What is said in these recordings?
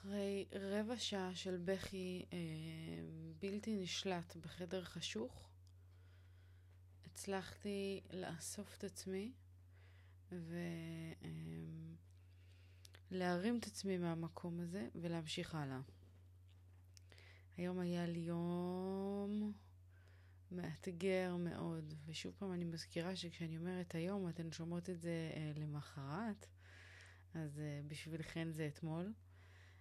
אחרי רבע שעה של בכי אה, בלתי נשלט בחדר חשוך, הצלחתי לאסוף את עצמי ולהרים אה, את עצמי מהמקום הזה ולהמשיך הלאה. היום היה לי יום מאתגר מאוד, ושוב פעם אני מזכירה שכשאני אומרת היום, אתן שומעות את זה אה, למחרת, אז אה, בשבילכן זה אתמול.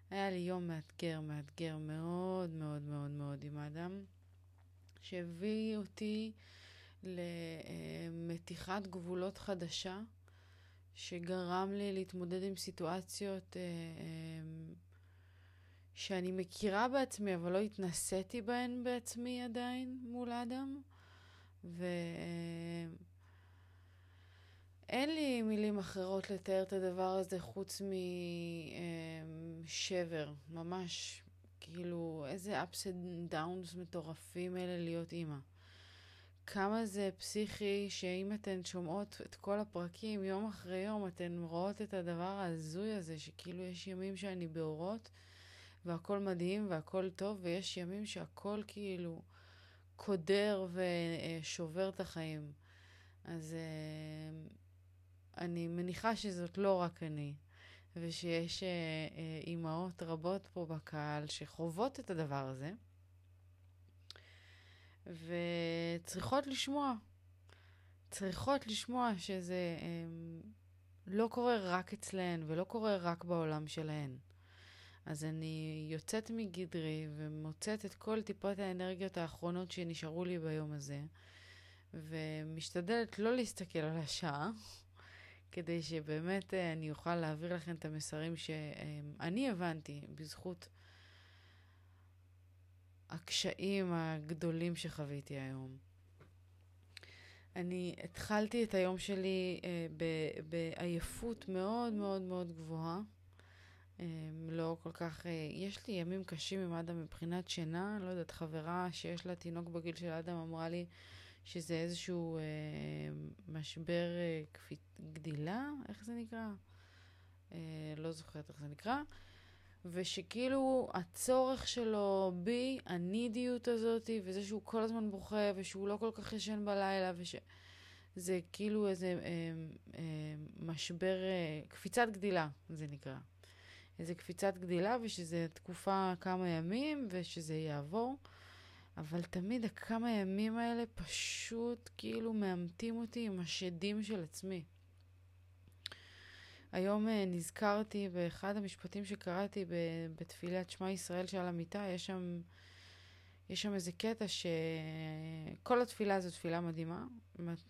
היה לי יום מאתגר, מאתגר מאוד מאוד מאוד מאוד עם האדם, שהביא אותי למתיחת גבולות חדשה, שגרם לי להתמודד עם סיטואציות אה, אה, שאני מכירה בעצמי, אבל לא התנסיתי בהן בעצמי עדיין מול האדם. ו... אין לי מילים אחרות לתאר את הדבר הזה חוץ משבר, ממש, כאילו, איזה ups and downs מטורפים אלה להיות אימא. כמה זה פסיכי שאם אתן שומעות את כל הפרקים יום אחרי יום, אתן רואות את הדבר ההזוי הזה, שכאילו יש ימים שאני באורות והכל מדהים והכל טוב, ויש ימים שהכל כאילו קודר ושובר את החיים. אז אה, אני מניחה שזאת לא רק אני, ושיש אה, אה, אימהות רבות פה בקהל שחוות את הדבר הזה, וצריכות לשמוע. צריכות לשמוע שזה אה, לא קורה רק אצלהן ולא קורה רק בעולם שלהן. אז אני יוצאת מגדרי ומוצאת את כל טיפות האנרגיות האחרונות שנשארו לי ביום הזה, ומשתדלת לא להסתכל על השעה, כדי שבאמת אה, אני אוכל להעביר לכם את המסרים שאני הבנתי בזכות הקשיים הגדולים שחוויתי היום. אני התחלתי את היום שלי אה, בעייפות מאוד מאוד מאוד גבוהה. אה, לא כל כך, יש לי ימים קשים עם אדם מבחינת שינה, לא יודעת, חברה שיש לה תינוק בגיל של אדם אמרה לי שזה איזשהו אה, משבר אה, כפית, גדילה, איך זה נקרא? אה, לא זוכרת איך זה נקרא. ושכאילו הצורך שלו בי, הנידיות הזאתי, וזה שהוא כל הזמן בוכה, ושהוא לא כל כך ישן בלילה, וזה כאילו איזה אה, אה, משבר, אה, קפיצת גדילה, זה נקרא. איזה קפיצת גדילה, ושזה תקופה כמה ימים, ושזה יעבור. אבל תמיד הכמה ימים האלה פשוט כאילו מאמתים אותי עם השדים של עצמי. היום uh, נזכרתי באחד המשפטים שקראתי בתפילת שמע ישראל שעל המיטה, יש שם, יש שם איזה קטע שכל התפילה זו תפילה מדהימה,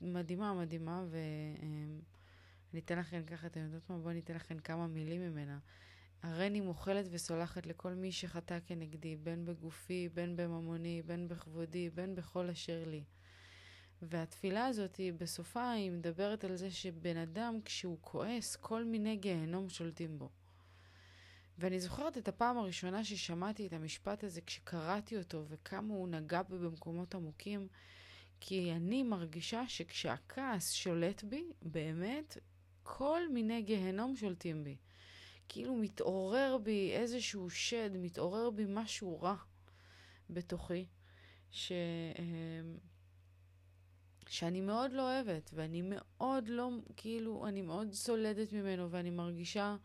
מדהימה מדהימה, ואני אתן לכם ככה, אתם יודעות מה? בואו אני אתן לכם כמה מילים ממנה. הריני מוחלת וסולחת לכל מי שחטא כנגדי, בין בגופי, בין בממוני, בין בכבודי, בין בכל אשר לי. והתפילה הזאת, בסופה, היא מדברת על זה שבן אדם, כשהוא כועס, כל מיני גיהנום שולטים בו. ואני זוכרת את הפעם הראשונה ששמעתי את המשפט הזה, כשקראתי אותו, וכמה הוא נגע בי במקומות עמוקים, כי אני מרגישה שכשהכעס שולט בי, באמת, כל מיני גיהנום שולטים בי. כאילו מתעורר בי איזשהו שד, מתעורר בי משהו רע בתוכי, ש... אמ, שאני מאוד לא אוהבת, ואני מאוד לא, כאילו, אני מאוד סולדת ממנו, ואני מרגישה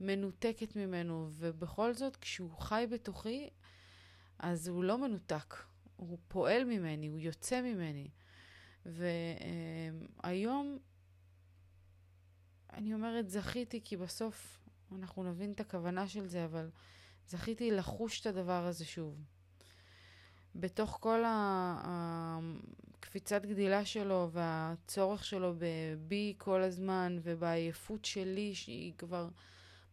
מנותקת ממנו, ובכל זאת, כשהוא חי בתוכי, אז הוא לא מנותק, הוא פועל ממני, הוא יוצא ממני. והיום, אני אומרת, זכיתי, כי בסוף אנחנו נבין את הכוונה של זה, אבל זכיתי לחוש את הדבר הזה שוב. בתוך כל הקפיצת גדילה שלו והצורך שלו בי כל הזמן ובעייפות שלי שהיא כבר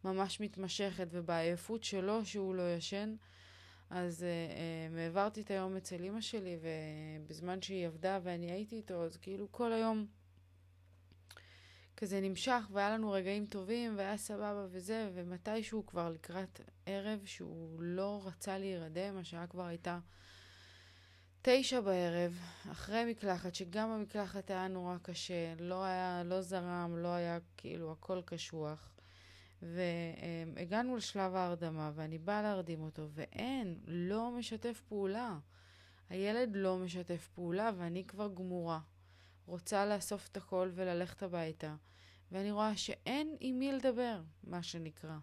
ממש מתמשכת ובעייפות שלו שהוא לא ישן, אז uh, uh, העברתי את היום אצל אימא שלי ובזמן שהיא עבדה ואני הייתי איתו, אז כאילו כל היום כזה נמשך, והיה לנו רגעים טובים, והיה סבבה וזה, ומתישהו כבר לקראת ערב שהוא לא רצה להירדם, השעה כבר הייתה תשע בערב, אחרי מקלחת, שגם המקלחת היה נורא קשה, לא היה, לא זרם, לא היה כאילו הכל קשוח. והגענו לשלב ההרדמה, ואני באה להרדים אותו, ואין, לא משתף פעולה. הילד לא משתף פעולה, ואני כבר גמורה. רוצה לאסוף את הכל וללכת הביתה. ואני רואה שאין עם מי לדבר, מה שנקרא.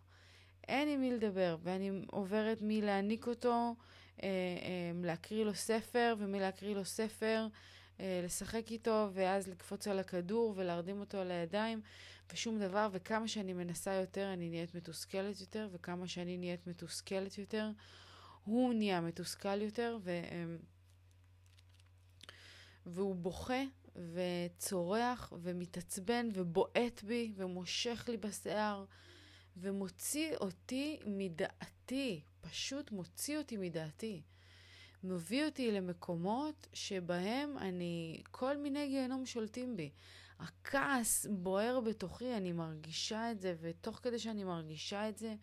אין עם מי לדבר, ואני עוברת מלהעניק אותו, אה, אה, להקריא לו ספר, ומלהקריא לו ספר, אה, לשחק איתו, ואז לקפוץ על הכדור ולהרדים אותו על הידיים, ושום דבר, וכמה שאני מנסה יותר, אני נהיית מתוסכלת יותר, וכמה שאני נהיית מתוסכלת יותר, הוא נהיה מתוסכל יותר, ו... אה, והוא בוכה וצורח ומתעצבן ובועט בי ומושך לי בשיער ומוציא אותי מדעתי, פשוט מוציא אותי מדעתי. מביא אותי למקומות שבהם אני, כל מיני גיהנום שולטים בי. הכעס בוער בתוכי, אני מרגישה את זה, ותוך כדי שאני מרגישה את זה,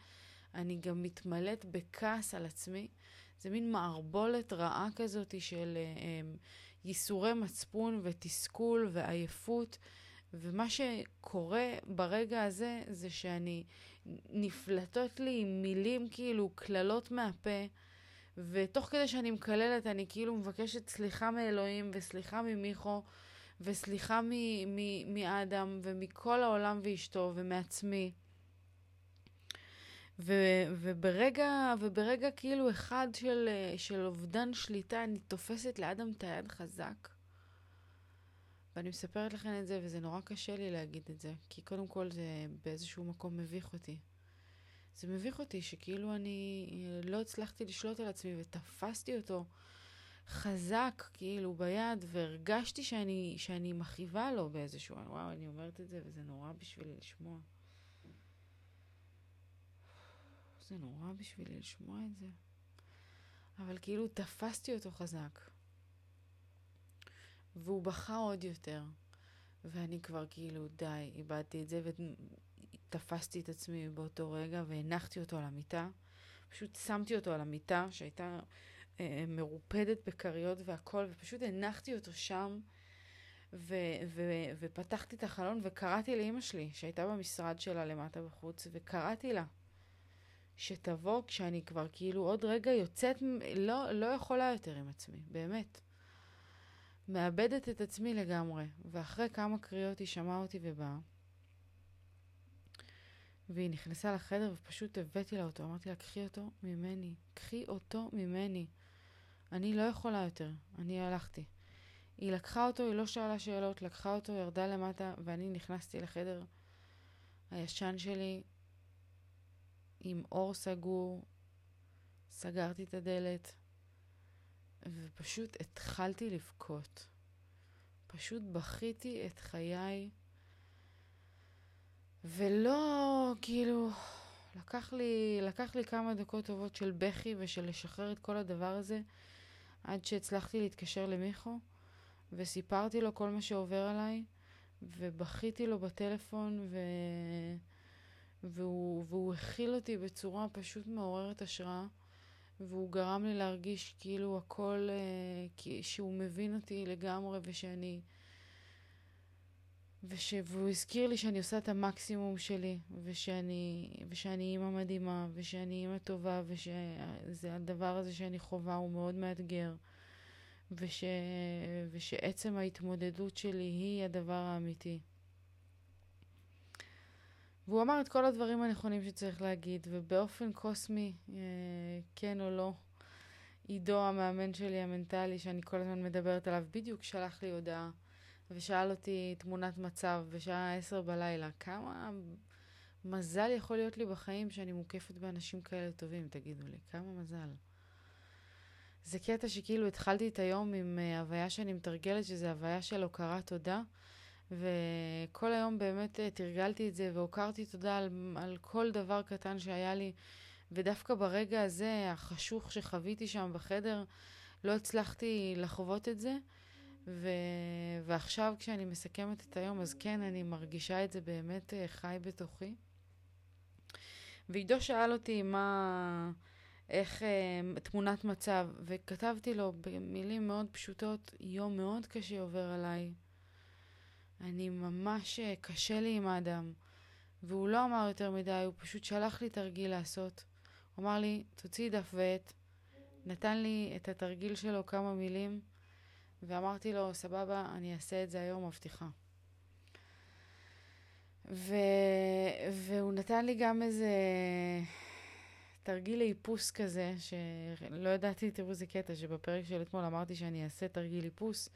אני גם מתמלאת בכעס על עצמי. זה מין מערבולת רעה כזאת של um, ייסורי מצפון ותסכול ועייפות. ומה שקורה ברגע הזה, זה שאני, נפלטות לי מילים כאילו קללות מהפה, ותוך כדי שאני מקללת, אני כאילו מבקשת סליחה מאלוהים, וסליחה ממיכו, וסליחה מאדם, ומכל העולם ואשתו, ומעצמי. ו- וברגע, וברגע כאילו אחד של, של אובדן שליטה, אני תופסת לאדם את היד חזק. ואני מספרת לכם את זה, וזה נורא קשה לי להגיד את זה, כי קודם כל זה באיזשהו מקום מביך אותי. זה מביך אותי שכאילו אני לא הצלחתי לשלוט על עצמי ותפסתי אותו חזק כאילו ביד והרגשתי שאני, שאני מכאיבה לו באיזשהו... וואו, אני אומרת את זה וזה נורא בשבילי לשמוע. זה נורא בשבילי לשמוע את זה. אבל כאילו תפסתי אותו חזק. והוא בכה עוד יותר. ואני כבר כאילו, די, איבדתי את זה, ותפסתי את עצמי באותו רגע והנחתי אותו על המיטה. פשוט שמתי אותו על המיטה, שהייתה אה, מרופדת בכריות והכל, ופשוט הנחתי אותו שם, ו- ו- ופתחתי את החלון וקראתי לאימא שלי, שהייתה במשרד שלה למטה בחוץ, וקראתי לה. שתבוא כשאני כבר כאילו עוד רגע יוצאת, לא, לא יכולה יותר עם עצמי, באמת. מאבדת את עצמי לגמרי, ואחרי כמה קריאות היא שמעה אותי ובאה. והיא נכנסה לחדר ופשוט הבאתי לה אותו. אמרתי לה, קחי אותו ממני, קחי אותו ממני. אני לא יכולה יותר, אני הלכתי. היא לקחה אותו, היא לא שאלה שאלות, לקחה אותו, ירדה למטה, ואני נכנסתי לחדר הישן שלי עם אור סגור, סגרתי את הדלת, ופשוט התחלתי לבכות. פשוט בכיתי את חיי, ולא, כאילו, לקח לי, לקח לי כמה דקות טובות של בכי ושל לשחרר את כל הדבר הזה, עד שהצלחתי להתקשר למיכו, וסיפרתי לו כל מה שעובר עליי, ובכיתי לו בטלפון, ו... והוא, והוא הכיל אותי בצורה פשוט מעוררת השראה. והוא גרם לי להרגיש כאילו הכל, אה, שהוא מבין אותי לגמרי ושאני... וש... והוא הזכיר לי שאני עושה את המקסימום שלי, ושאני, ושאני אימא מדהימה, ושאני אימא טובה, ושהדבר הזה שאני חווה הוא מאוד מאתגר, וש... ושעצם ההתמודדות שלי היא הדבר האמיתי. והוא אמר את כל הדברים הנכונים שצריך להגיד, ובאופן קוסמי, אה, כן או לא, עידו, המאמן שלי המנטלי, שאני כל הזמן מדברת עליו, בדיוק שלח לי הודעה, ושאל אותי תמונת מצב בשעה עשר בלילה. כמה מזל יכול להיות לי בחיים שאני מוקפת באנשים כאלה טובים, תגידו לי. כמה מזל. זה קטע שכאילו התחלתי את היום עם uh, הוויה שאני מתרגלת, שזה הוויה של הוקרת תודה. וכל היום באמת אה, תרגלתי את זה והוקרתי תודה על, על כל דבר קטן שהיה לי. ודווקא ברגע הזה, החשוך שחוויתי שם בחדר, לא הצלחתי לחוות את זה. ו... ועכשיו כשאני מסכמת את היום, אז כן, אני מרגישה את זה באמת אה, חי בתוכי. ועידו שאל אותי מה, איך, אה, תמונת מצב, וכתבתי לו במילים מאוד פשוטות, יום מאוד קשה עובר עליי. אני ממש, אה, קשה לי עם האדם. והוא לא אמר יותר מדי, הוא פשוט שלח לי תרגיל לעשות. הוא אמר לי, תוציאי דף ועט, נתן לי את התרגיל שלו כמה מילים, ואמרתי לו, סבבה, אני אעשה את זה היום, מבטיחה. ו... והוא נתן לי גם איזה תרגיל איפוס כזה, שלא ידעתי, תראו איזה קטע, שבפרק של אתמול אמרתי שאני אעשה תרגיל איפוס,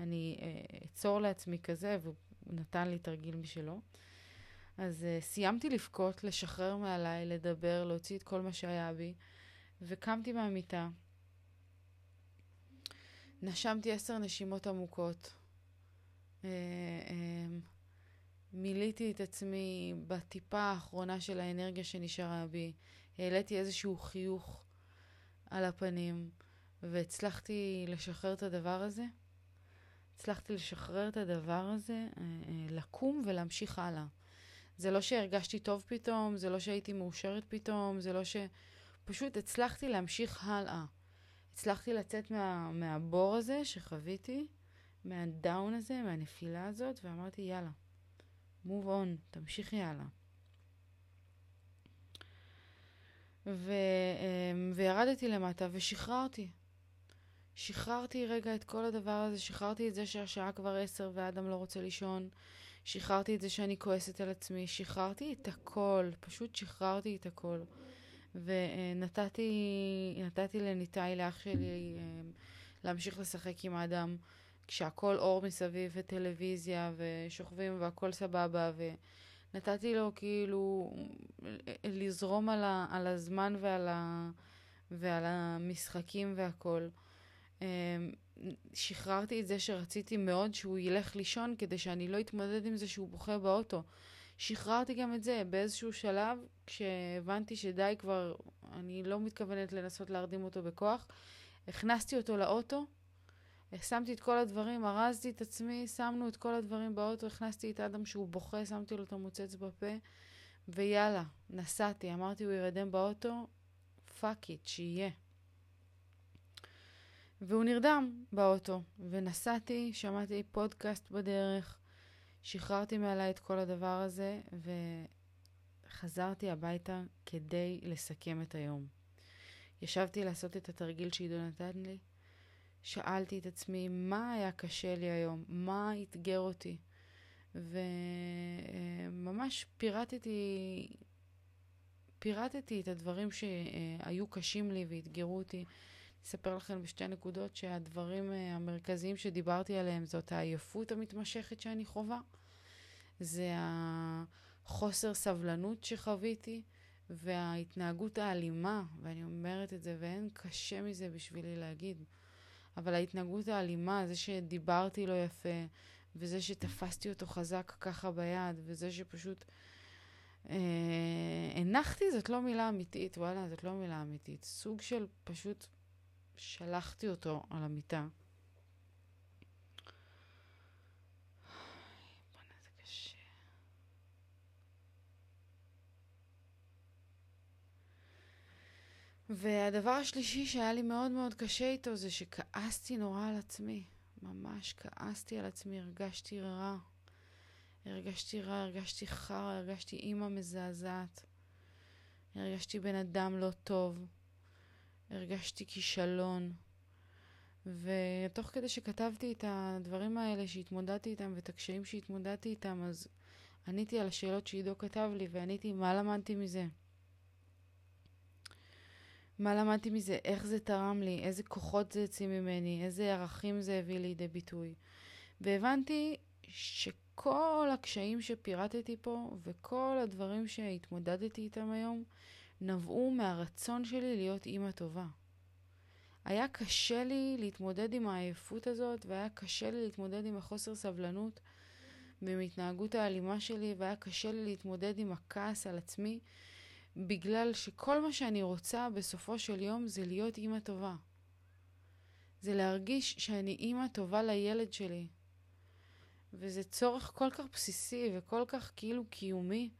אני אה, אצור לעצמי כזה, והוא נתן לי תרגיל משלו. אז uh, סיימתי לבכות, לשחרר מעליי, לדבר, להוציא את כל מה שהיה בי, וקמתי מהמיטה. נשמתי עשר נשימות עמוקות. Uh, uh, מילאתי את עצמי בטיפה האחרונה של האנרגיה שנשארה בי. העליתי איזשהו חיוך על הפנים, והצלחתי לשחרר את הדבר הזה. הצלחתי לשחרר את הדבר הזה, לקום ולהמשיך הלאה. זה לא שהרגשתי טוב פתאום, זה לא שהייתי מאושרת פתאום, זה לא ש... פשוט הצלחתי להמשיך הלאה. הצלחתי לצאת מה, מהבור הזה שחוויתי, מהדאון הזה, מהנפילה הזאת, ואמרתי, יאללה, move on, תמשיכי הלאה. ו, אמ, וירדתי למטה ושחררתי. שחררתי רגע את כל הדבר הזה, שחררתי את זה שהשעה כבר עשר ואדם לא רוצה לישון. שחררתי את זה שאני כועסת על עצמי, שחררתי את הכל, פשוט שחררתי את הכל. ונתתי נתתי לניתאי, לאח שלי, אמ, להמשיך לשחק עם האדם, כשהכול אור מסביב וטלוויזיה ושוכבים והכל סבבה, ונתתי לו כאילו לזרום על, ה, על הזמן ועל, ה, ועל המשחקים והכל. אמ, שחררתי את זה שרציתי מאוד שהוא ילך לישון כדי שאני לא אתמודד עם זה שהוא בוכה באוטו. שחררתי גם את זה באיזשהו שלב, כשהבנתי שדי כבר, אני לא מתכוונת לנסות להרדים אותו בכוח. הכנסתי אותו לאוטו, שמתי את כל הדברים, ארזתי את עצמי, שמנו את כל הדברים באוטו, הכנסתי את אדם שהוא בוכה, שמתי לו את המוצץ בפה, ויאללה, נסעתי. אמרתי, הוא ירדם באוטו, fuck it, שיהיה. והוא נרדם באוטו, ונסעתי, שמעתי פודקאסט בדרך, שחררתי מעליי את כל הדבר הזה, וחזרתי הביתה כדי לסכם את היום. ישבתי לעשות את התרגיל שעידו נתן לי, שאלתי את עצמי מה היה קשה לי היום, מה אתגר אותי, וממש פירטתי, פירטתי את הדברים שהיו קשים לי ואתגרו אותי. אספר לכם בשתי נקודות שהדברים אה, המרכזיים שדיברתי עליהם זאת העייפות המתמשכת שאני חווה, זה החוסר סבלנות שחוויתי וההתנהגות האלימה, ואני אומרת את זה ואין קשה מזה בשבילי להגיד, אבל ההתנהגות האלימה, זה שדיברתי לא יפה, וזה שתפסתי אותו חזק ככה ביד, וזה שפשוט... אה, הנחתי זאת לא מילה אמיתית, וואלה, זאת לא מילה אמיתית. סוג של פשוט שלחתי אותו על המיטה. והדבר השלישי שהיה לי מאוד מאוד קשה איתו זה שכעסתי נורא על עצמי. ממש כעסתי על עצמי, הרגשתי רע. הרגשתי רע, הרגשתי חרא, הרגשתי אימא מזעזעת. הרגשתי בן אדם לא טוב. הרגשתי כישלון. ותוך כדי שכתבתי את הדברים האלה שהתמודדתי איתם ואת הקשיים שהתמודדתי איתם, אז עניתי על השאלות שעידו כתב לי ועניתי מה למדתי מזה. מה למדתי מזה, איך זה תרם לי, איזה כוחות זה יצא ממני, איזה ערכים זה הביא לידי ביטוי. והבנתי שכל הקשיים שפירטתי פה וכל הדברים שהתמודדתי איתם היום, נבעו מהרצון שלי להיות אימא טובה. היה קשה לי להתמודד עם העייפות הזאת, והיה קשה לי להתמודד עם החוסר סבלנות ועם התנהגות האלימה שלי, והיה קשה לי להתמודד עם הכעס על עצמי, בגלל שכל מה שאני רוצה בסופו של יום זה להיות אימא טובה. זה להרגיש שאני אימא טובה לילד שלי. וזה צורך כל כך בסיסי וכל כך כאילו קיומי.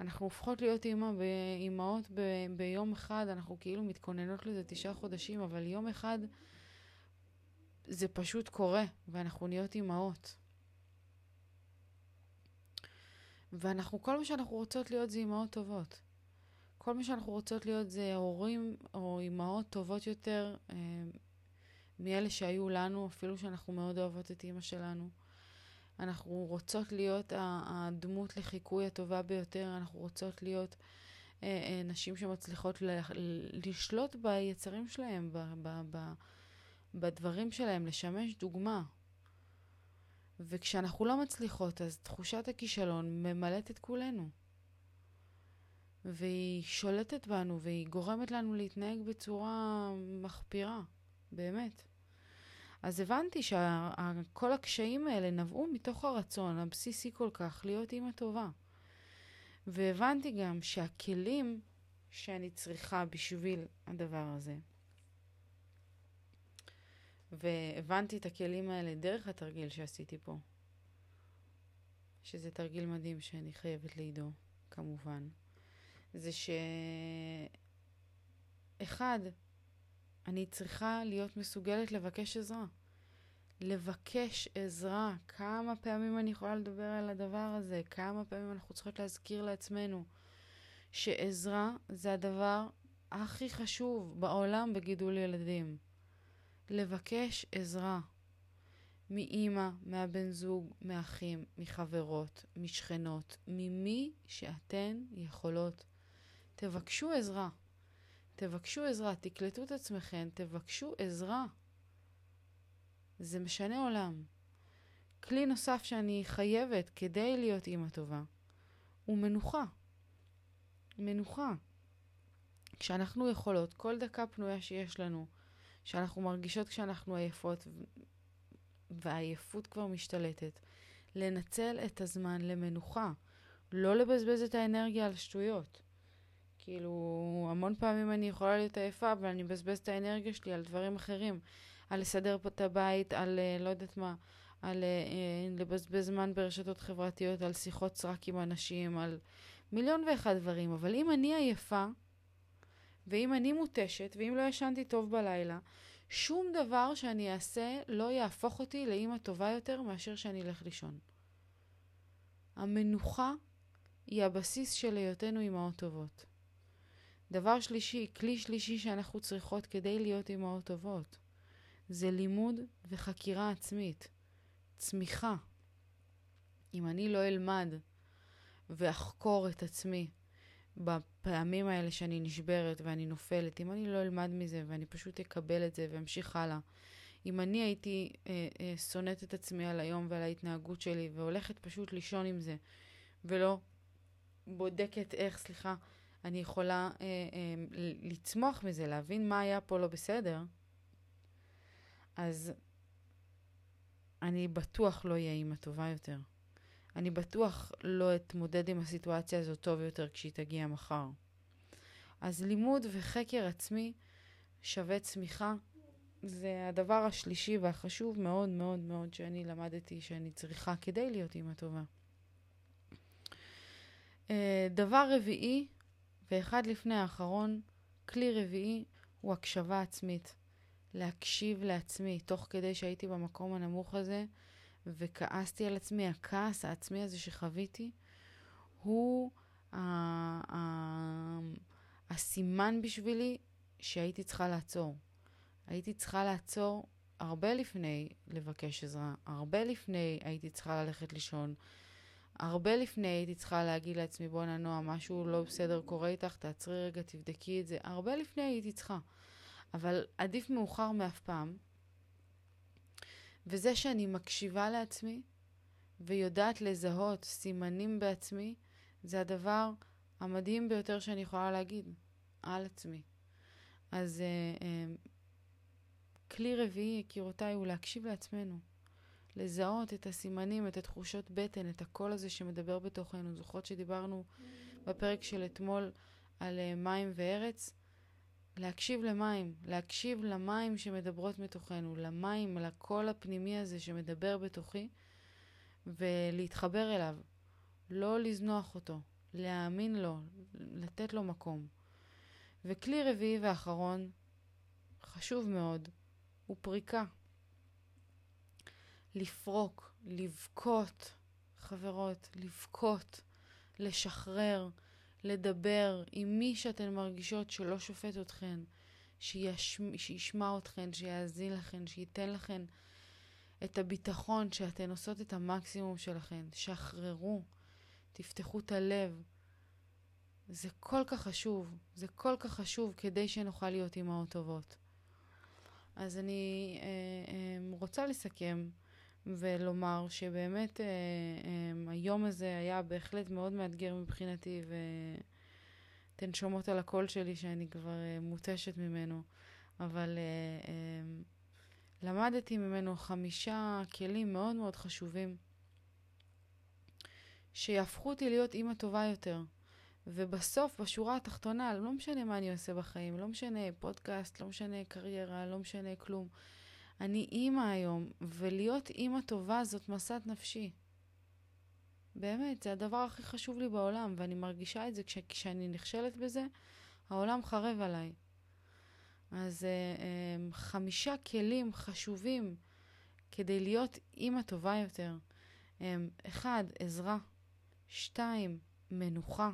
אנחנו הופכות להיות אימא ואימהות ב- ביום אחד, אנחנו כאילו מתכוננות לזה תשעה חודשים, אבל יום אחד זה פשוט קורה, ואנחנו נהיות אימהות. ואנחנו, כל מה שאנחנו רוצות להיות זה אימהות טובות. כל מה שאנחנו רוצות להיות זה הורים או אימהות טובות יותר אה, מאלה שהיו לנו, אפילו שאנחנו מאוד אוהבות את אימא שלנו. אנחנו רוצות להיות הדמות לחיקוי הטובה ביותר, אנחנו רוצות להיות אה, אה, נשים שמצליחות לשלוט ביצרים שלהם, בדברים שלהם, לשמש דוגמה. וכשאנחנו לא מצליחות, אז תחושת הכישלון ממלאת את כולנו. והיא שולטת בנו, והיא גורמת לנו להתנהג בצורה מחפירה, באמת. אז הבנתי שכל הקשיים האלה נבעו מתוך הרצון הבסיסי כל כך להיות אימא טובה. והבנתי גם שהכלים שאני צריכה בשביל הדבר הזה, והבנתי את הכלים האלה דרך התרגיל שעשיתי פה, שזה תרגיל מדהים שאני חייבת לעידו, כמובן, זה ש... אחד, אני צריכה להיות מסוגלת לבקש עזרה. לבקש עזרה. כמה פעמים אני יכולה לדבר על הדבר הזה? כמה פעמים אנחנו צריכות להזכיר לעצמנו שעזרה זה הדבר הכי חשוב בעולם בגידול ילדים. לבקש עזרה מאימא, מהבן זוג, מאחים, מחברות, משכנות, ממי שאתן יכולות. תבקשו עזרה. תבקשו עזרה, תקלטו את עצמכם, תבקשו עזרה. זה משנה עולם. כלי נוסף שאני חייבת כדי להיות אימא טובה הוא מנוחה. מנוחה. כשאנחנו יכולות, כל דקה פנויה שיש לנו, שאנחנו מרגישות כשאנחנו עייפות, והעייפות כבר משתלטת, לנצל את הזמן למנוחה, לא לבזבז את האנרגיה על שטויות. כאילו, המון פעמים אני יכולה להיות עייפה, אבל אני מבזבז את האנרגיה שלי על דברים אחרים. על לסדר פה את הבית, על uh, לא יודעת מה, על uh, לבזבז זמן ברשתות חברתיות, על שיחות סרק עם אנשים, על מיליון ואחד דברים. אבל אם אני עייפה, ואם אני מותשת, ואם לא ישנתי טוב בלילה, שום דבר שאני אעשה לא יהפוך אותי לאימא טובה יותר מאשר שאני אלך לישון. המנוחה היא הבסיס של היותנו אימהות טובות. דבר שלישי, כלי שלישי שאנחנו צריכות כדי להיות אימהות טובות, זה לימוד וחקירה עצמית, צמיחה. אם אני לא אלמד ואחקור את עצמי בפעמים האלה שאני נשברת ואני נופלת, אם אני לא אלמד מזה ואני פשוט אקבל את זה ואמשיך הלאה, אם אני הייתי אה, אה, שונאת את עצמי על היום ועל ההתנהגות שלי והולכת פשוט לישון עם זה ולא בודקת איך, סליחה, אני יכולה אה, אה, לצמוח מזה, להבין מה היה פה לא בסדר, אז אני בטוח לא אהיה אימא טובה יותר. אני בטוח לא אתמודד עם הסיטואציה הזאת טוב יותר כשהיא תגיע מחר. אז לימוד וחקר עצמי שווה צמיחה. זה הדבר השלישי והחשוב מאוד מאוד מאוד שאני למדתי שאני צריכה כדי להיות אימא טובה. אה, דבר רביעי, ואחד לפני האחרון, כלי רביעי הוא הקשבה עצמית. להקשיב לעצמי, תוך כדי שהייתי במקום הנמוך הזה, וכעסתי על עצמי, הכעס העצמי הזה שחוויתי, הוא ה- ה- הסימן בשבילי שהייתי צריכה לעצור. הייתי צריכה לעצור הרבה לפני לבקש עזרה, הרבה לפני הייתי צריכה ללכת לישון, הרבה לפני הייתי צריכה להגיד לעצמי, בואנה נועה, משהו לא בסדר קורה איתך, תעצרי רגע, תבדקי את זה. הרבה לפני הייתי צריכה. אבל עדיף מאוחר מאף פעם. וזה שאני מקשיבה לעצמי ויודעת לזהות סימנים בעצמי, זה הדבר המדהים ביותר שאני יכולה להגיד על עצמי. אז uh, uh, כלי רביעי, יקירותיי, הוא להקשיב לעצמנו. לזהות את הסימנים, את התחושות בטן, את הקול הזה שמדבר בתוכנו. זוכרות שדיברנו בפרק של אתמול על uh, מים וארץ? להקשיב למים, להקשיב למים שמדברות מתוכנו, למים, לקול הפנימי הזה שמדבר בתוכי, ולהתחבר אליו. לא לזנוח אותו, להאמין לו, לתת לו מקום. וכלי רביעי ואחרון, חשוב מאוד, הוא פריקה. לפרוק, לבכות, חברות, לבכות לשחרר, לדבר עם מי שאתן מרגישות שלא שופט אתכן, שיש, שישמע אתכן, שיאזין לכן, שייתן לכן את הביטחון שאתן עושות את המקסימום שלכן. שחררו, תפתחו את הלב. זה כל כך חשוב, זה כל כך חשוב כדי שנוכל להיות אימהות טובות. אז אני אה, אה, רוצה לסכם ולומר שבאמת אה, אה, היום הזה היה בהחלט מאוד מאתגר מבחינתי, ואתן שומעות על הקול שלי שאני כבר אה, מותשת ממנו, אבל אה, אה, למדתי ממנו חמישה כלים מאוד מאוד חשובים, שיהפכו אותי להיות אימא טובה יותר. ובסוף, בשורה התחתונה, לא משנה מה אני עושה בחיים, לא משנה פודקאסט, לא משנה קריירה, לא משנה כלום. אני אימא היום, ולהיות אימא טובה זאת מסת נפשי. באמת, זה הדבר הכי חשוב לי בעולם, ואני מרגישה את זה כש, כשאני נכשלת בזה, העולם חרב עליי. אז uh, um, חמישה כלים חשובים כדי להיות אימא טובה יותר. Um, אחד, עזרה. שתיים, מנוחה.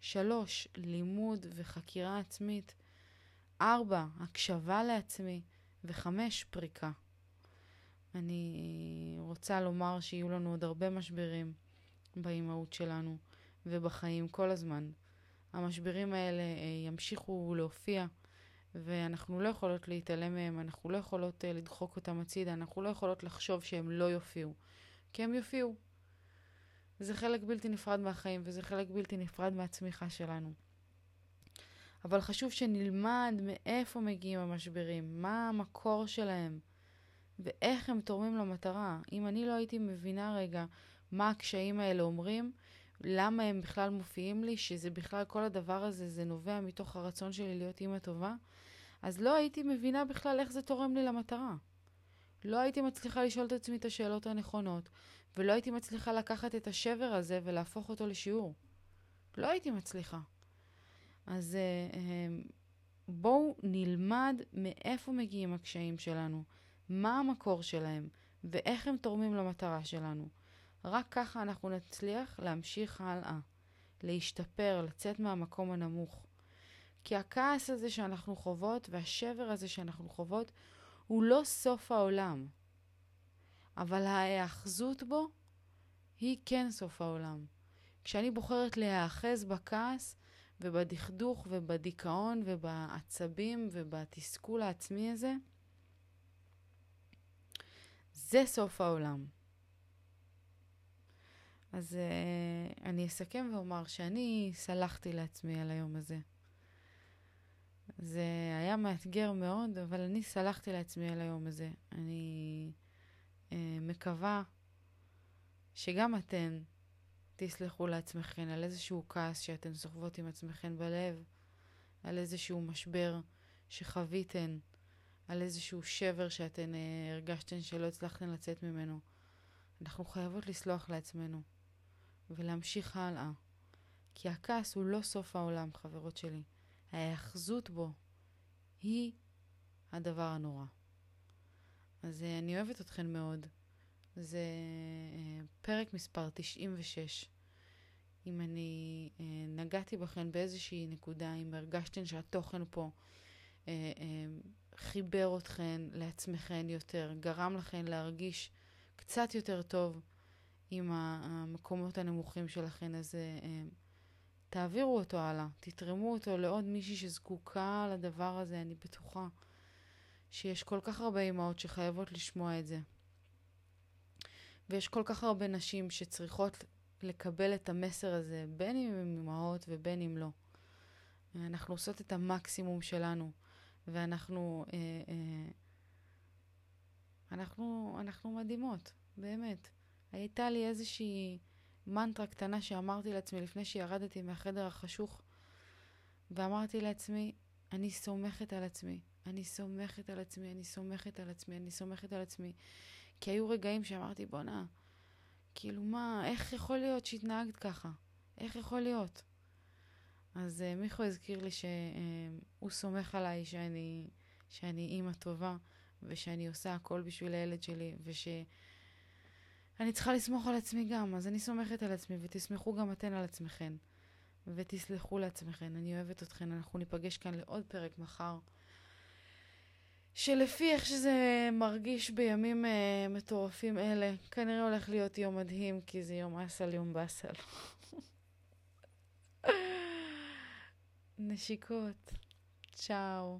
שלוש, לימוד וחקירה עצמית. ארבע, הקשבה לעצמי. וחמש, פריקה. אני רוצה לומר שיהיו לנו עוד הרבה משברים באימהות שלנו ובחיים כל הזמן. המשברים האלה אה, ימשיכו להופיע, ואנחנו לא יכולות להתעלם מהם, אנחנו לא יכולות אה, לדחוק אותם הצידה, אנחנו לא יכולות לחשוב שהם לא יופיעו, כי הם יופיעו. זה חלק בלתי נפרד מהחיים, וזה חלק בלתי נפרד מהצמיחה שלנו. אבל חשוב שנלמד מאיפה מגיעים המשברים, מה המקור שלהם, ואיך הם תורמים למטרה. אם אני לא הייתי מבינה רגע מה הקשיים האלה אומרים, למה הם בכלל מופיעים לי, שזה בכלל כל הדבר הזה, זה נובע מתוך הרצון שלי להיות אימא טובה, אז לא הייתי מבינה בכלל איך זה תורם לי למטרה. לא הייתי מצליחה לשאול את עצמי את השאלות הנכונות, ולא הייתי מצליחה לקחת את השבר הזה ולהפוך אותו לשיעור. לא הייתי מצליחה. אז uh, uh, בואו נלמד מאיפה מגיעים הקשיים שלנו, מה המקור שלהם ואיך הם תורמים למטרה שלנו. רק ככה אנחנו נצליח להמשיך הלאה, להשתפר, לצאת מהמקום הנמוך. כי הכעס הזה שאנחנו חוות והשבר הזה שאנחנו חוות הוא לא סוף העולם, אבל ההיאחזות בו היא כן סוף העולם. כשאני בוחרת להיאחז בכעס, ובדכדוך ובדיכאון ובעצבים ובתסכול העצמי הזה, זה סוף העולם. אז uh, אני אסכם ואומר שאני סלחתי לעצמי על היום הזה. זה היה מאתגר מאוד, אבל אני סלחתי לעצמי על היום הזה. אני uh, מקווה שגם אתן תסלחו לעצמכן על איזשהו כעס שאתן סוחבות עם עצמכן בלב, על איזשהו משבר שחוויתן, על איזשהו שבר שאתן אה, הרגשתן שלא הצלחתן לצאת ממנו. אנחנו חייבות לסלוח לעצמנו ולהמשיך הלאה. כי הכעס הוא לא סוף העולם, חברות שלי. ההאחזות בו היא הדבר הנורא. אז אה, אני אוהבת אתכן מאוד. זה אה, פרק מספר 96. אם אני אה, נגעתי בכן באיזושהי נקודה, אם הרגשתן שהתוכן פה אה, חיבר אתכן לעצמכן יותר, גרם לכן להרגיש קצת יותר טוב עם המקומות הנמוכים שלכן, אז תעבירו אותו הלאה, תתרמו אותו לעוד מישהי שזקוקה לדבר הזה, אני בטוחה שיש כל כך הרבה אימהות שחייבות לשמוע את זה. ויש כל כך הרבה נשים שצריכות לקבל את המסר הזה, בין אם הן אימהות ובין אם לא. אנחנו עושות את המקסימום שלנו, ואנחנו אה, אה, אנחנו, אנחנו מדהימות, באמת. הייתה לי איזושהי מנטרה קטנה שאמרתי לעצמי לפני שירדתי מהחדר החשוך, ואמרתי לעצמי, אני סומכת על עצמי, אני סומכת על עצמי, אני סומכת על עצמי, אני סומכת על עצמי. כי היו רגעים שאמרתי, בואנה, כאילו מה, איך יכול להיות שהתנהגת ככה? איך יכול להיות? אז uh, מיכו הזכיר לי שהוא uh, סומך עליי שאני, שאני אימא טובה, ושאני עושה הכל בשביל הילד שלי, וש... אני צריכה לסמוך על עצמי גם, אז אני סומכת על עצמי, ותסמכו גם אתן על עצמכן. ותסלחו לעצמכן, אני אוהבת אתכן, אנחנו ניפגש כאן לעוד פרק מחר. שלפי איך שזה מרגיש בימים uh, מטורפים אלה, כנראה הולך להיות יום מדהים, כי זה יום אסל, יום באסל. נשיקות. צ'או.